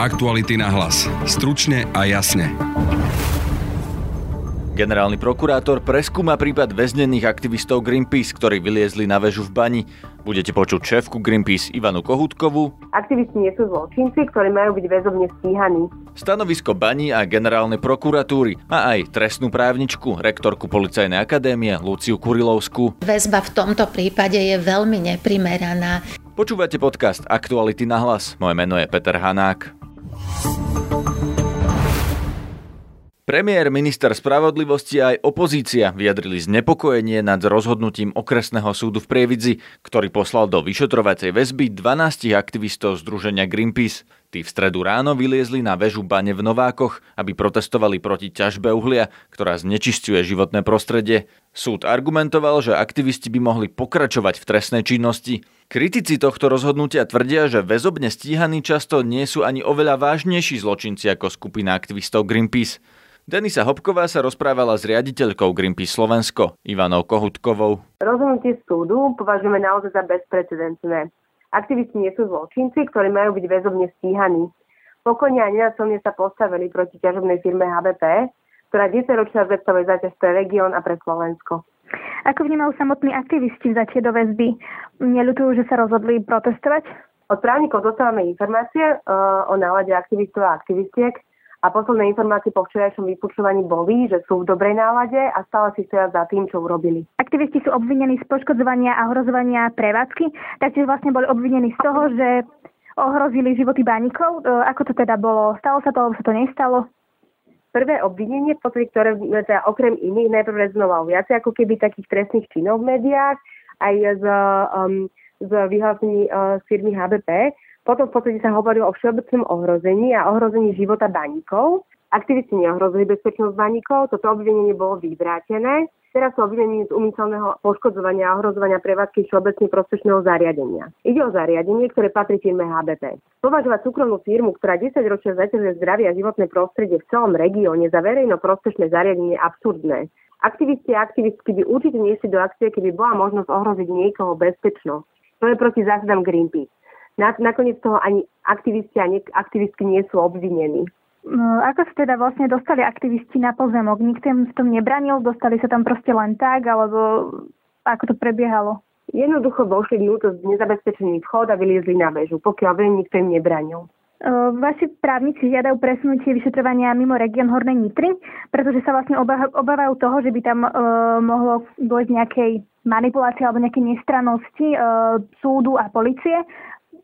Aktuality na hlas. Stručne a jasne. Generálny prokurátor preskúma prípad väznených aktivistov Greenpeace, ktorí vyliezli na väžu v bani. Budete počuť šéfku Greenpeace Ivanu Kohutkovú. Aktivisti nie sú zločinci, ktorí majú byť väzobne stíhaní. Stanovisko Bani a generálnej prokuratúry a aj trestnú právničku, rektorku Policajnej akadémie Luciu Kurilovskú. Väzba v tomto prípade je veľmi neprimeraná. Počúvate podcast Aktuality na hlas. Moje meno je Peter Hanák. Premiér, minister spravodlivosti a aj opozícia vyjadrili znepokojenie nad rozhodnutím okresného súdu v Prievidzi, ktorý poslal do vyšetrovacej väzby 12 aktivistov Združenia Greenpeace. Tí v stredu ráno vyliezli na väžu bane v Novákoch, aby protestovali proti ťažbe uhlia, ktorá znečisťuje životné prostredie. Súd argumentoval, že aktivisti by mohli pokračovať v trestnej činnosti. Kritici tohto rozhodnutia tvrdia, že väzobne stíhaní často nie sú ani oveľa vážnejší zločinci ako skupina aktivistov Greenpeace. Denisa Hopková sa rozprávala s riaditeľkou Greenpeace Slovensko, Ivanou Kohutkovou. Rozhodnutie súdu považujeme naozaj za bezprecedentné. Aktivisti nie sú zločinci, ktorí majú byť väzobne stíhaní. Pokojne a nenasilne sa postavili proti ťažobnej firme HBP, ktorá 10 ročná predstavuje záťaž pre región a pre Slovensko. Ako vnímajú samotní aktivisti vzatie do väzby? Neľutujú, že sa rozhodli protestovať? Od právnikov dostávame informácie uh, o nálade aktivistov a aktivistiek, a posledné informácie po včerajšom vypočúvaní boli, že sú v dobrej nálade a stále si stoja za tým, čo urobili. Aktivisti sú obvinení z poškodzovania a ohrozovania prevádzky, taktiež vlastne boli obvinení z toho, že ohrozili životy bánikov. E, ako to teda bolo? Stalo sa to, alebo sa to nestalo? Prvé obvinenie, v podstate, ktoré teda okrem iných najprv rezonovalo viacej ako keby takých trestných činov v médiách, aj z, um, z vyhlásení uh, firmy HBP, potom v podstate sa hovorilo o všeobecnom ohrození a ohrození života baníkov. Aktivisti neohrozili bezpečnosť baníkov, toto obvinenie bolo vyvrátené. Teraz sú obvinení z umyselného poškodzovania a ohrozovania prevádzky všeobecne prospešného zariadenia. Ide o zariadenie, ktoré patrí firme HBP. Považovať súkromnú firmu, ktorá 10 ročia zaťažuje zdravie a životné prostredie v celom regióne za verejno prospešné zariadenie je absurdné. Aktivisti a aktivistky by určite nešli do akcie, keby bola možnosť ohroziť niekoho bezpečnosť. To je proti zásadám Greenpeace. Na, nakoniec toho ani aktivisti a aktivistky nie sú obvinení. No, ako sa teda vlastne dostali aktivisti na pozemok? Nikto im v tom nebranil? Dostali sa tam proste len tak? Alebo ako to prebiehalo? Jednoducho vošli vnútro nezabezpečený vchod a vyliezli na väžu, pokiaľ viem, nikto im nebranil. Vaši právnici žiadajú presunutie vyšetrovania mimo región Hornej Nitry, pretože sa vlastne obávajú toho, že by tam uh, mohlo dôjsť nejakej manipulácie alebo nejakej nestrannosti uh, súdu a policie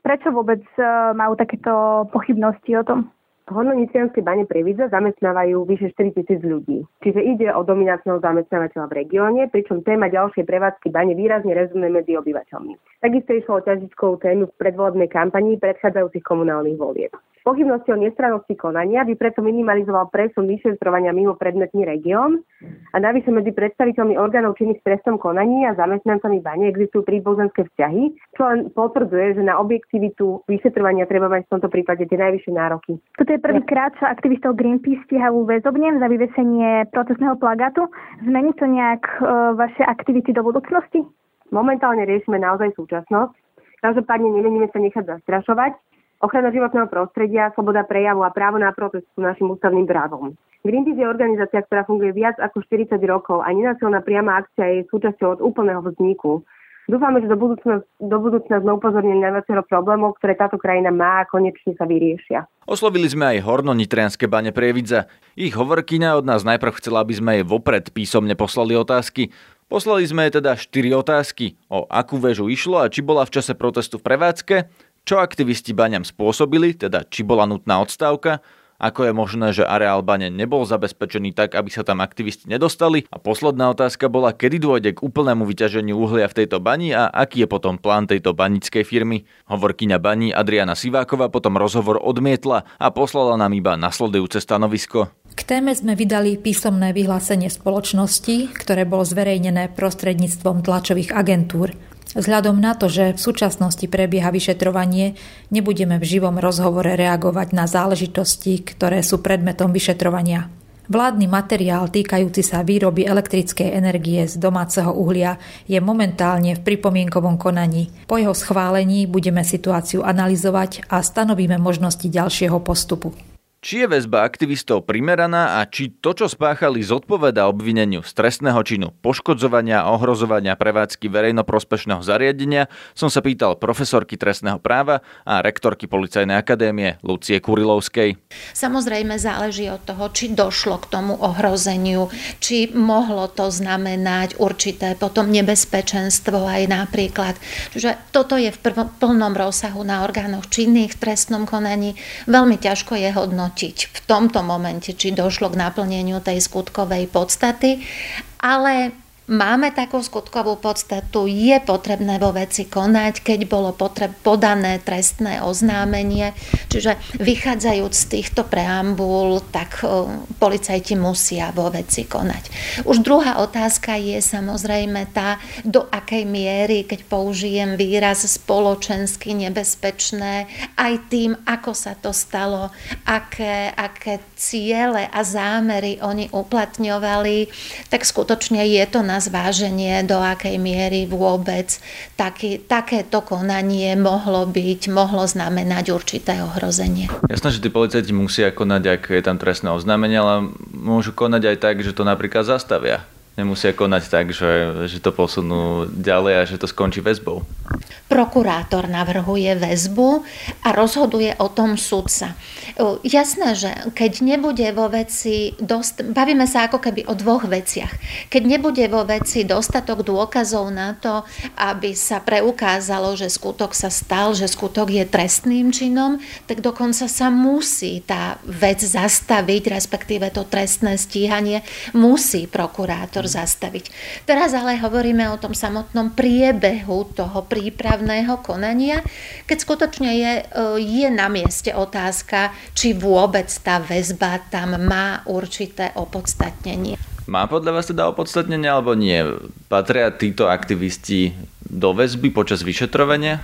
Prečo vôbec e, majú takéto pochybnosti o tom? Hornonicianské bane Previdza zamestnávajú vyše 4 tisíc ľudí. Čiže ide o dominantného zamestnávateľa v regióne, pričom téma ďalšej prevádzky bane výrazne rezonuje medzi obyvateľmi. Takisto išlo o ťažičkovú tému v predvolebnej kampanii predchádzajúcich komunálnych volieb. Pochybnosti o nestrannosti konania by preto minimalizoval presun vyšetrovania mimo predmetný región a navyše medzi predstaviteľmi orgánov činných v trestnom konaní a zamestnancami bane existujú príbuzenské vzťahy, čo len potvrdzuje, že na objektivitu vyšetrovania treba mať v tomto prípade tie najvyššie nároky. Toto je prvýkrát, čo aktivistov Greenpeace stíhajú väzobne za vyvesenie procesného plagátu. Zmení to nejak e, vaše aktivity do budúcnosti? Momentálne riešime naozaj súčasnosť. Každopádne nemeníme sa nechať zastrašovať Ochrana životného prostredia, sloboda prejavu a právo na protest sú našim ústavným právom. Greenpeace je organizácia, ktorá funguje viac ako 40 rokov a nenasilná priama akcia je súčasťou od úplného vzniku. Dúfame, že do budúcna, do budúcna sme upozornili na viacero problémov, ktoré táto krajina má a konečne sa vyriešia. Oslovili sme aj Horno Nitrianské bane Prievidza. Ich hovorkyňa od nás najprv chcela, aby sme jej vopred písomne poslali otázky. Poslali sme teda 4 otázky. O akú väžu išlo a či bola v čase protestu v prevádzke, čo aktivisti baňam spôsobili, teda či bola nutná odstávka, ako je možné, že areál bane nebol zabezpečený tak, aby sa tam aktivisti nedostali? A posledná otázka bola, kedy dôjde k úplnému vyťaženiu uhlia v tejto bani a aký je potom plán tejto banickej firmy? Hovorkyňa baní Adriana Siváková potom rozhovor odmietla a poslala nám iba nasledujúce stanovisko. K téme sme vydali písomné vyhlásenie spoločnosti, ktoré bolo zverejnené prostredníctvom tlačových agentúr. Vzhľadom na to, že v súčasnosti prebieha vyšetrovanie, nebudeme v živom rozhovore reagovať na záležitosti, ktoré sú predmetom vyšetrovania. Vládny materiál týkajúci sa výroby elektrickej energie z domáceho uhlia je momentálne v pripomienkovom konaní. Po jeho schválení budeme situáciu analyzovať a stanovíme možnosti ďalšieho postupu. Či je väzba aktivistov primeraná a či to, čo spáchali, zodpoveda obvineniu z trestného činu poškodzovania a ohrozovania prevádzky verejnoprospešného zariadenia, som sa pýtal profesorky trestného práva a rektorky Policajnej akadémie Lucie Kurilovskej. Samozrejme záleží od toho, či došlo k tomu ohrozeniu, či mohlo to znamenať určité potom nebezpečenstvo aj napríklad. Čiže toto je v plnom rozsahu na orgánoch činných v trestnom konaní. Veľmi ťažko je hodnotiť hodnotiť v tomto momente, či došlo k naplneniu tej skutkovej podstaty, ale Máme takú skutkovú podstatu, je potrebné vo veci konať, keď bolo potreb, podané trestné oznámenie. Čiže vychádzajúc z týchto preambul, tak policajti musia vo veci konať. Už druhá otázka je samozrejme tá, do akej miery, keď použijem výraz spoločensky nebezpečné, aj tým, ako sa to stalo, aké, aké ciele a zámery oni uplatňovali, tak skutočne je to na na zváženie, do akej miery vôbec taký, takéto konanie mohlo byť, mohlo znamenať určité ohrozenie. Jasné, že tí policajti musia konať, ak je tam trestné oznámenie, ale môžu konať aj tak, že to napríklad zastavia nemusia konať tak, že, že to posunú ďalej a že to skončí väzbou. Prokurátor navrhuje väzbu a rozhoduje o tom sudca. Jasné, že keď nebude vo veci, dost, bavíme sa ako keby o dvoch veciach. Keď nebude vo veci dostatok dôkazov na to, aby sa preukázalo, že skutok sa stal, že skutok je trestným činom, tak dokonca sa musí tá vec zastaviť, respektíve to trestné stíhanie musí prokurátor zastaviť. Teraz ale hovoríme o tom samotnom priebehu toho prípravného konania, keď skutočne je, e, je na mieste otázka, či vôbec tá väzba tam má určité opodstatnenie. Má podľa vás teda opodstatnenie alebo nie? Patria títo aktivisti do väzby počas vyšetrovania?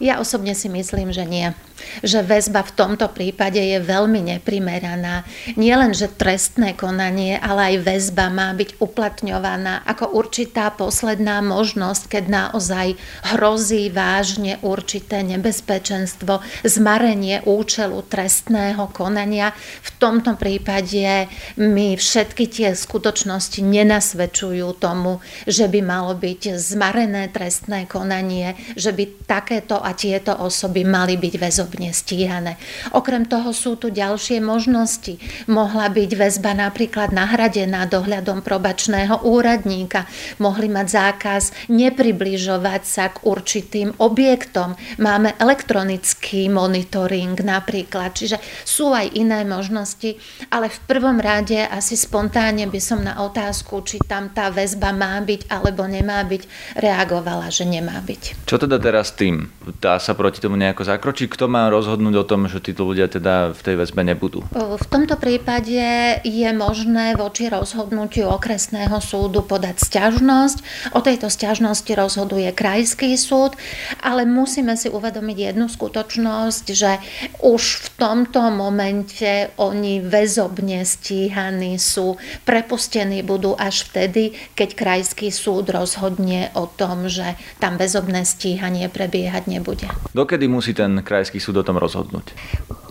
Ja osobne si myslím, že nie. Že väzba v tomto prípade je veľmi neprimeraná. Nie len, že trestné konanie, ale aj väzba má byť uplatňovaná ako určitá posledná možnosť, keď naozaj hrozí vážne určité nebezpečenstvo, zmarenie účelu trestného konania. V tomto prípade mi všetky tie skutočnosti nenasvedčujú tomu, že by malo byť zmarené trestné konanie, že by takéto a tieto osoby mali byť väzobne stíhané. Okrem toho sú tu ďalšie možnosti. Mohla byť väzba napríklad nahradená dohľadom probačného úradníka. Mohli mať zákaz nepribližovať sa k určitým objektom. Máme elektronický monitoring napríklad. Čiže sú aj iné možnosti, ale v prvom rade asi spontánne by som na otázku, či tam tá väzba má byť alebo nemá byť, reagovala, že nemá byť. Čo teda teraz tým? Dá sa proti tomu nejako zakročiť? Kto má rozhodnúť o tom, že títo ľudia teda v tej väzbe nebudú? V tomto prípade je možné voči rozhodnutiu okresného súdu podať sťažnosť. O tejto sťažnosti rozhoduje krajský súd, ale musíme si uvedomiť jednu skutočnosť, že už v tomto momente oni väzobne stíhaní sú, prepustení budú až vtedy, keď krajský súd rozhodne o tom, že tam väzobné stíhanie prebiehať nebude nebude. Dokedy musí ten krajský súd o tom rozhodnúť?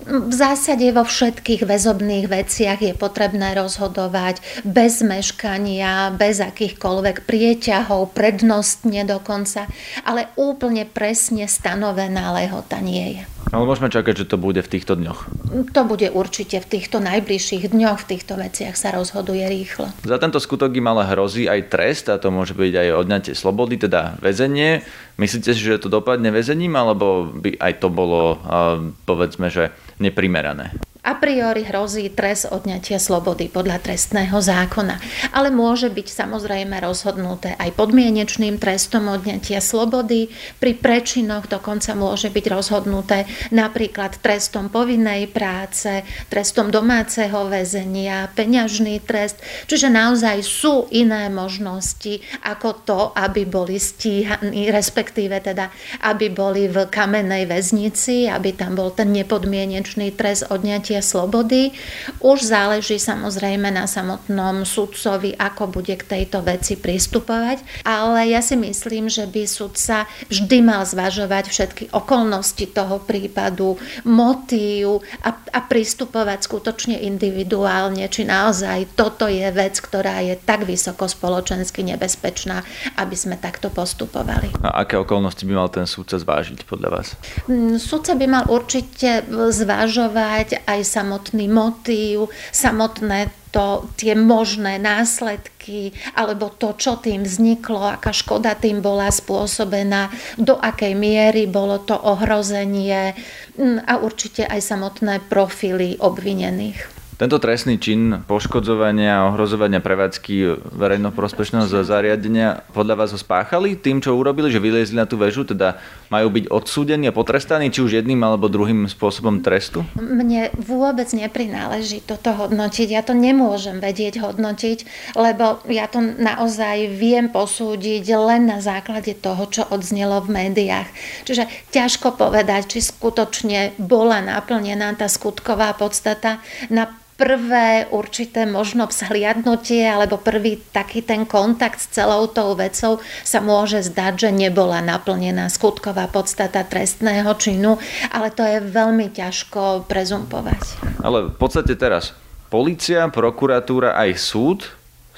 V zásade vo všetkých väzobných veciach je potrebné rozhodovať bez meškania, bez akýchkoľvek prieťahov, prednostne dokonca, ale úplne presne stanovená lehota nie je. Ale môžeme čakať, že to bude v týchto dňoch. To bude určite v týchto najbližších dňoch, v týchto veciach sa rozhoduje rýchlo. Za tento skutok im ale hrozí aj trest a to môže byť aj odňatie slobody, teda väzenie. Myslíte si, že to dopadne väzením, alebo by aj to bolo, povedzme, že neprimerané? A priori hrozí trest odňatia slobody podľa trestného zákona, ale môže byť samozrejme rozhodnuté aj podmienečným trestom odňatia slobody. Pri prečinoch dokonca môže byť rozhodnuté napríklad trestom povinnej práce, trestom domáceho väzenia, peňažný trest. Čiže naozaj sú iné možnosti ako to, aby boli stíhaní, respektíve teda, aby boli v kamennej väznici, aby tam bol ten nepodmienečný trest odňatia odňatie slobody. Už záleží samozrejme na samotnom sudcovi, ako bude k tejto veci pristupovať, ale ja si myslím, že by sudca vždy mal zvažovať všetky okolnosti toho prípadu, motív a, a pristupovať skutočne individuálne, či naozaj toto je vec, ktorá je tak vysoko spoločensky nebezpečná, aby sme takto postupovali. A aké okolnosti by mal ten súdca zvážiť podľa vás? Mm, súdca by mal určite zvažovať aj samotný motív, samotné to, tie možné následky alebo to, čo tým vzniklo, aká škoda tým bola spôsobená, do akej miery bolo to ohrozenie mm, a určite aj samotné profily obvinených. Tento trestný čin poškodzovania a ohrozovania prevádzky verejnoprospešného zariadenia podľa vás ho spáchali tým, čo urobili, že vyliezli na tú väžu, teda majú byť odsúdení a potrestaní či už jedným alebo druhým spôsobom trestu? Mne vôbec neprináleží toto hodnotiť. Ja to nemôžem vedieť hodnotiť, lebo ja to naozaj viem posúdiť len na základe toho, čo odznelo v médiách. Čiže ťažko povedať, či skutočne bola naplnená tá skutková podstata na prvé určité možno vzhliadnutie alebo prvý taký ten kontakt s celou tou vecou sa môže zdať, že nebola naplnená skutková podstata trestného činu, ale to je veľmi ťažko prezumpovať. Ale v podstate teraz policia, prokuratúra aj súd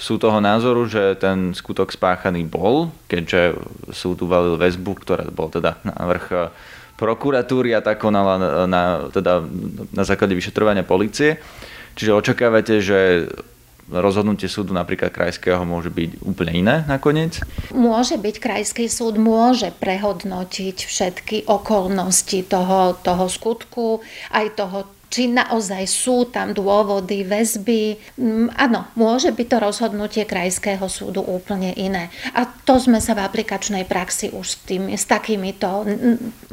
sú toho názoru, že ten skutok spáchaný bol, keďže súd uvalil väzbu, ktorá bol teda na vrch prokuratúry a tá konala na, na, teda na základe vyšetrovania policie. Čiže očakávate, že rozhodnutie súdu napríklad krajského môže byť úplne iné nakoniec? Môže byť, krajský súd môže prehodnotiť všetky okolnosti toho, toho skutku, aj toho či naozaj sú tam dôvody, väzby. Mm, áno, môže byť to rozhodnutie krajského súdu úplne iné. A to sme sa v aplikačnej praxi už s, tým, s takýmito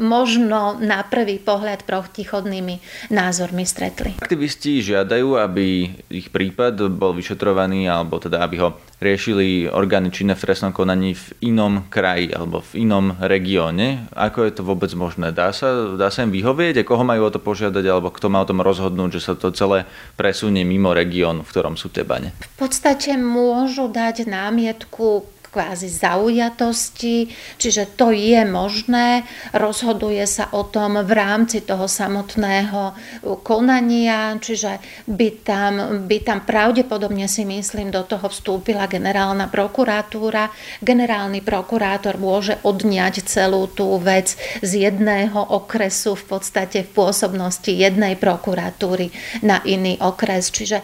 možno na prvý pohľad protichodnými názormi stretli. Aktivisti žiadajú, aby ich prípad bol vyšetrovaný, alebo teda aby ho riešili orgány činné v trestnom konaní v inom kraji alebo v inom regióne. Ako je to vôbec možné? Dá sa, dá sa im vyhovieť? A koho majú o to požiadať? Alebo kto má o tom rozhodnúť, že sa to celé presunie mimo región, v ktorom sú tie bane? V podstate môžu dať námietku kvázi zaujatosti, čiže to je možné, rozhoduje sa o tom v rámci toho samotného konania, čiže by tam, by tam pravdepodobne si myslím do toho vstúpila generálna prokuratúra. Generálny prokurátor môže odňať celú tú vec z jedného okresu v podstate v pôsobnosti jednej prokuratúry na iný okres, čiže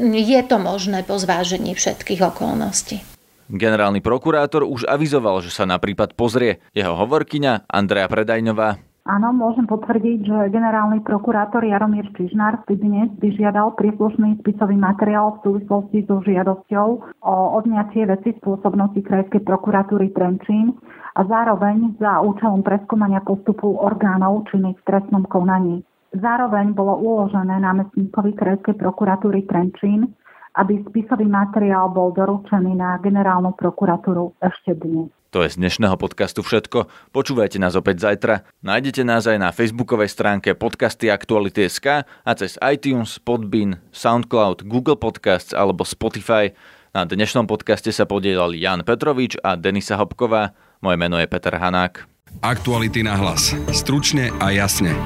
je to možné po zvážení všetkých okolností. Generálny prokurátor už avizoval, že sa na prípad pozrie. Jeho hovorkyňa Andrea Predajňová Áno, môžem potvrdiť, že generálny prokurátor Jaromír Čižnár si dnes vyžiadal príslušný spisový materiál v súvislosti so žiadosťou o odňatie veci spôsobnosti Krajskej prokuratúry Trenčín a zároveň za účelom preskúmania postupu orgánov činných v trestnom konaní. Zároveň bolo uložené námestníkovi Krajskej prokuratúry Trenčín aby spisový materiál bol doručený na generálnu prokuratúru ešte dnes. To je z dnešného podcastu všetko. Počúvajte nás opäť zajtra. Nájdete nás aj na facebookovej stránke podcasty Aktuality.sk a cez iTunes, Podbean, Soundcloud, Google Podcasts alebo Spotify. Na dnešnom podcaste sa podielali Jan Petrovič a Denisa Hopková. Moje meno je Peter Hanák. Aktuality na hlas. Stručne a jasne.